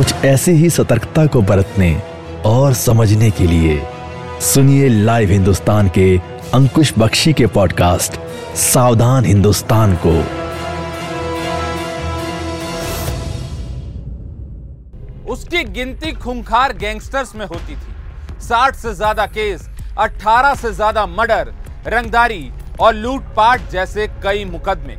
कुछ ऐसी ही सतर्कता को बरतने और समझने के लिए सुनिए लाइव हिंदुस्तान के अंकुश बख्शी के पॉडकास्ट, सावधान हिंदुस्तान को। उसकी गिनती खूंखार गैंगस्टर्स में होती थी। साठ से ज़्यादा केस 18 से ज़्यादा मर्डर, रंगदारी और लूटपाट जैसे कई मुकदमे।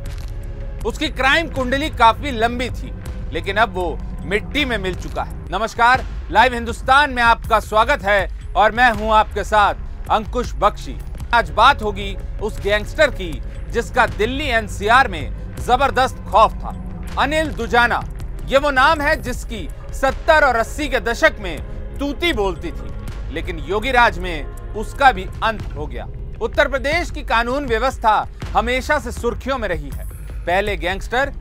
उसकी क्राइम कुंडली काफ़ी लंबी थी, लेकिन अब वो मिट्टी में मिल चुका है। नमस्कार, लाइव हिंदुस्तान में आपका स्वागत है और मैं हूँ आपके साथ अंकुश बख्शी। आज बात होगी उस गैंगस्टर की जिसका दिल्ली एनसीआर में ज़बरदस्त खौफ था। अनिल दुजाना, ये वो नाम है जिसकी 70 और 80 के दशक में तूती बोलती थी, लेकिन योगी राज में उसका भी अंत हो गया। उत्तर प्रदेश की कानून व्यवस्था हमेशा से सुर्खियों में रही है। पहले गैंगस्टर,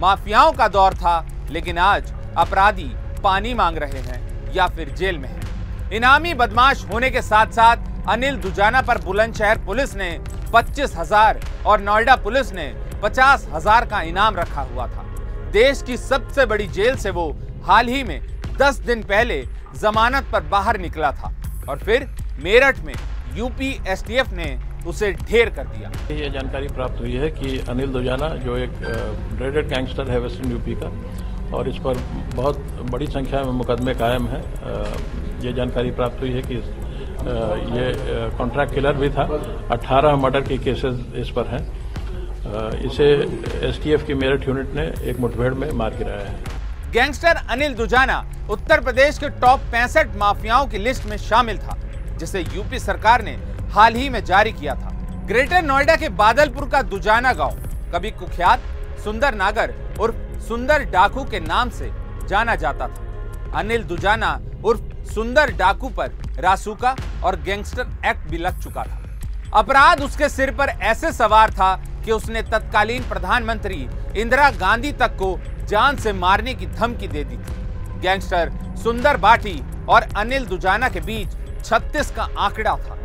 माफियाओं का दौर था लेकिन आज अपराधी पानी मांग रहे हैं या फिर जेल में हैं। इनामी बदमाश होने के साथ साथ अनिल दुजाना पर बुलंदशहर पुलिस ने पच्चीस हज़ार और नोएडा पुलिस ने पचास हज़ार का इनाम रखा हुआ था देश की सबसे बड़ी जेल से वो हाल ही में 10 दिन पहले जमानत पर बाहर निकला था और फिर मेरठ में यूपी एसटीएफ ने उसे ढेर कर दिया ये जानकारी प्राप्त हुई है कि अनिल दुजाना, जो एक ड्रेडेड गैंगस्टर है वेस्टर्न यूपी का और इस पर बहुत बड़ी संख्या में मुकदमे कायम हैं। ये जानकारी प्राप्त हुई है कि ये कॉन्ट्रैक्ट किलर भी था। 18 मर्डर के केसेस इस पर हैं। इसे एसटीएफ की मेरठ यूनिट ने एक मुठभेड़ में मार गिराया है। गैंगस्टर अनिल दुजाना उत्तर प्रदेश के टॉप पैंसठ माफियाओं की लिस्ट में शामिल था, जिसे यूपी सरकार ने हाल ही में जारी किया था। ग्रेटर नोएडा के बादलपुर का दुजाना गाँव, कभी कुख्यात, सुंदर नागर उर्फ़ सुंदर डाकू के नाम से जाना जाता था। अनिल दुजाना उर्फ़ सुंदर डाकू पर रासुका और गैंगस्टर एक्ट भी लग चुका था। अपराध उसके सिर पर ऐसे सवार था कि उसने तत्कालीन प्रधानमंत्री इंदिरा गांधी तक को जान से मारने की धमकी दे दी थी। गैंगस्टर सुंदर बाटी और अनिल दुजाना के बीच 36 का आंकड़ा था।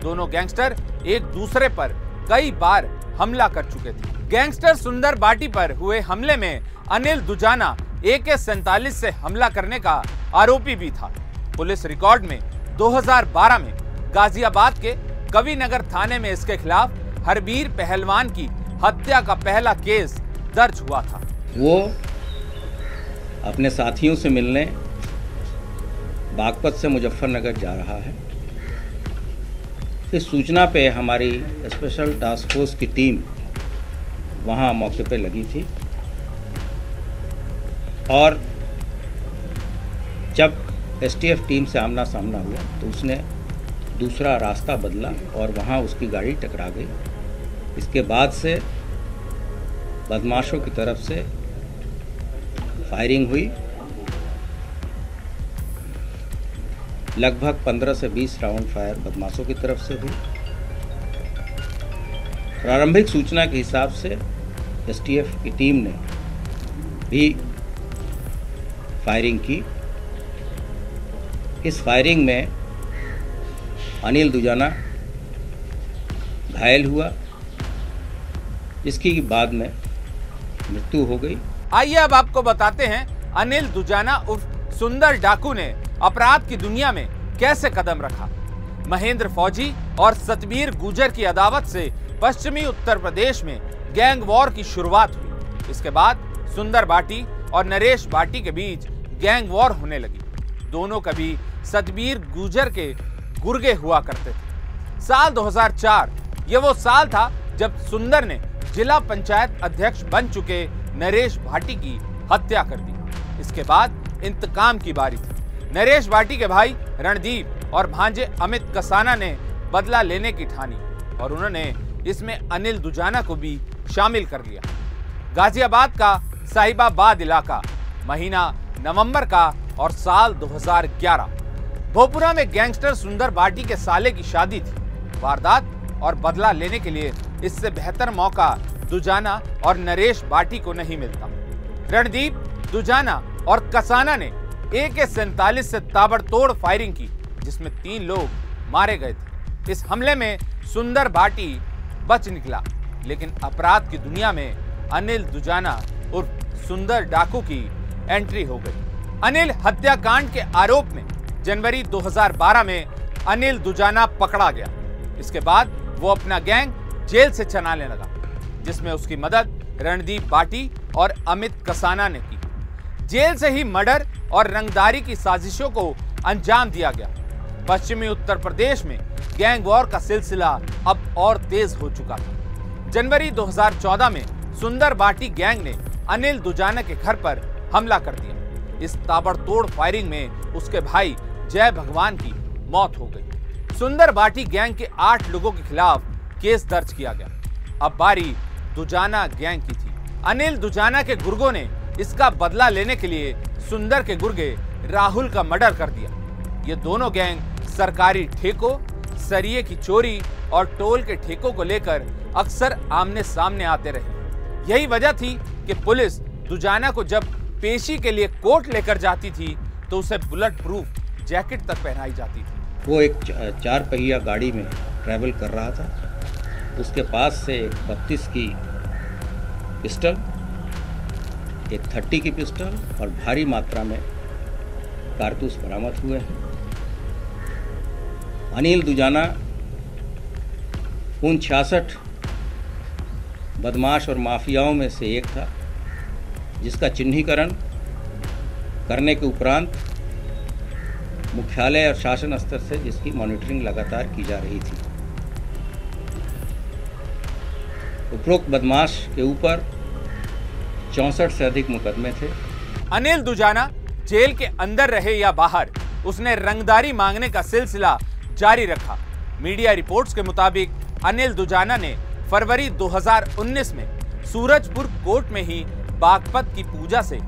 दोनों गैंगस्टर एक दूसरे पर कई बार हमला कर चुके थे। गैंगस्टर सुंदर बाटी पर हुए हमले में अनिल दुजाना ए के सैतालीस से हमला करने का आरोपी भी था। पुलिस रिकॉर्ड में 2012 में गाजियाबाद के कवि नगर थाने में इसके खिलाफ हरबीर पहलवान की हत्या का पहला केस दर्ज हुआ था। वो अपने साथियों से मिलने बागपत से मुजफ्फरनगर जा रहा है। इस सूचना पे हमारी स्पेशल टास्क फोर्स की टीम वहाँ मौके पे लगी थी। और जब एसटीएफ टीम से आमना सामना हुआ तो उसने दूसरा रास्ता बदला और वहाँ उसकी गाड़ी टकरा गई। इसके बाद से बदमाशों की तरफ़ से फायरिंग हुई। लगभग 15 से 20 राउंड फायर बदमाशों की तरफ़ से हुई। प्रारंभिक सूचना के हिसाब से एसटीएफ की टीम ने भी फायरिंग की। इस फायरिंग में अनिल दुजाना घायल हुआ, जिसकी बाद में मृत्यु हो गई। आइए अब आपको बताते हैं, अनिल दुजाना उर्फ़ सुंदर डाकू ने अपराध की दुनिया में कैसे कदम रखा? महेंद्र फौजी और सतबीर गुजर की अदावत से पश्चिमी उत्तर प्रदेश में गैंग वॉर की शुरुआत हुई। इसके बाद सुंदर बाटी और नरेश बाटी के बीच गैंग वॉर होने लगी। दोनों कभी सतबीर गुजर के गुर्गे हुआ करते थे। साल 2004 ये वो साल था जब सुंदर ने जिला पंचायत अध्यक्ष बन चुके नरेश भाटी की हत्या कर दी। इसके बाद इंतकाम की बारी थी। नरेश भाटी के भाई रणदीप और भांजे अमित कसाना ने बदला लेने की ठानी और उन्होंने इसमें अनिल दुजाना को भी शामिल कर लिया। गाजियाबाद का साहिबाबाद इलाका, महीना नवंबर का और साल 2011 भोपुरा में गैंगस्टर सुंदर बाटी के साले की शादी थी। वारदात और बदला लेने के लिए इससे बेहतर मौका दुजाना और नरेश बाटी को नहीं मिलता। रणदीप, दुजाना और कसाना ने ए के सैतालीस से ताबड़तोड़ फायरिंग की, जिसमें तीन लोग मारे गए थे। इस हमले में सुंदर बाटी बच निकला, लेकिन अपराध की दुनिया में अनिल दुजाना उर्फ़ सुंदर डाकू की एंट्री हो गई। अनिल हत्याकांड के आरोप में जनवरी 2012 में अनिल दुजाना पकड़ा गया। इसके बाद वो अपना गैंग जेल से चलाने लगा, जिसमें उसकी मदद रणदीप बाटी और अमित कसाना ने की। जेल से ही मर्डर और रंगदारी की साजिशों को अंजाम दिया गया। पश्चिमी उत्तर प्रदेश में गैंग वॉर का सिलसिला अब और तेज हो चुका था। जनवरी 2014 में सुंदर बाटी गैंग ने अनिल दुजाना के घर पर हमला कर दिया। इस ताबड़तोड़ फायरिंग में उसके भाई जय भगवान की मौत हो गई। सुंदर बाटी गैंग के आठ लोगों के खिलाफ केस दर्ज किया गया। अब बारी दुजाना गैंग की थी। अनिल दुजाना के गुर्गों ने इसका बदला लेने के लिए सुंदर के गुर्गे राहुल का मर्डर कर दिया। ये दोनों गैंग सरकारी ठेकों, सरिये की चोरी और टोल के ठेकों को लेकर अक्सर आमने सामने आते रहे। यही वजह थी कि पुलिस दुजाना को जब पेशी के लिए कोर्ट लेकर जाती थी तो उसे बुलेट प्रूफ जैकेट तक पहनाई जाती थी। वो एक चार पहिया गाड़ी में ट्रैवल कर रहा था। उसके पास से बत्तीस की पिस्टल एक थर्टी की पिस्टल और भारी मात्रा में कारतूस बरामद हुए हैं। अनिल दुजाना उन छियासठ, बदमाश और माफियाओं में से एक था, जिसका चिन्हीकरण करने के उपरांत मुख्यालय और शासन स्तर से जिसकी मॉनिटरिंग लगातार की जा रही थी। उपरोक्त बदमाश के ऊपर चौसठ से अधिक मुकदमे थे। अनिल दुजाना जेल के अंदर रहे या बाहर, उसने रंगदारी मांगने का सिलसिला जारी रखा। मीडिया रिपोर्ट्स के मुताबिक, अनिल दुजाना ने फरवरी 2019 में सूरजपुर कोर्ट में ही बागपत की पूजा से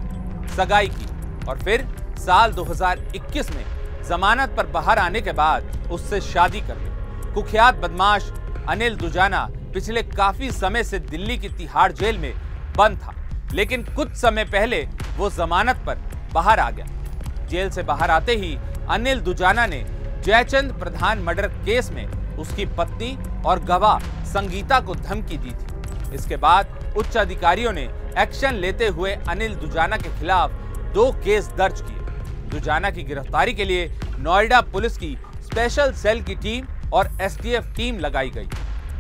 सगाई की और फिर साल 2021 में जमानत पर बाहर आने के बाद उससे शादी कर ली। कुख्यात बदमाश अनिल दुजाना पिछले काफ़ी समय से दिल्ली की तिहाड़ जेल में बंद था। लेकिन कुछ समय पहले वो जमानत पर बाहर आ गया। जेल से बाहर आते ही अनिल दुजाना ने जयचंद प्रधान मर्डर केस में उसकी पत्नी और गवाह संगीता को धमकी दी थी। इसके बाद उच्च अधिकारियों ने एक्शन लेते हुए अनिल दुजाना के खिलाफ दो केस दर्ज किए। दुजाना की गिरफ्तारी के लिए नोएडा पुलिस की स्पेशल सेल की टीम और एसटीएफ टीम लगाई गई।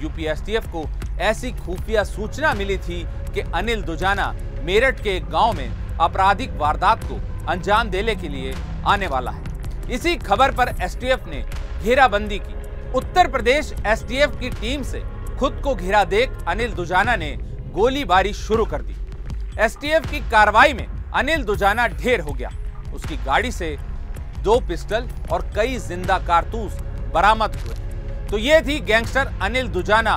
यूपी एसटीएफ को ऐसी खुफिया सूचना मिली थी कि अनिल दुजाना मेरठ के एक गाँव में आपराधिक वारदात को अंजाम देने के लिए आने वाला है। इसी खबर पर एसटीएफ ने घेराबंदी की। उत्तर प्रदेश एसटीएफ की टीम से खुद को घेरा देख अनिल दुजाना ने गोलीबारी शुरू कर दी। एसटीएफ की कार्रवाई में अनिल दुजाना ढेर हो गया। उसकी गाड़ी से दो पिस्टल और कई ज़िंदा कारतूस बरामद हुए। तो ये थी गैंगस्टर अनिल दुजाना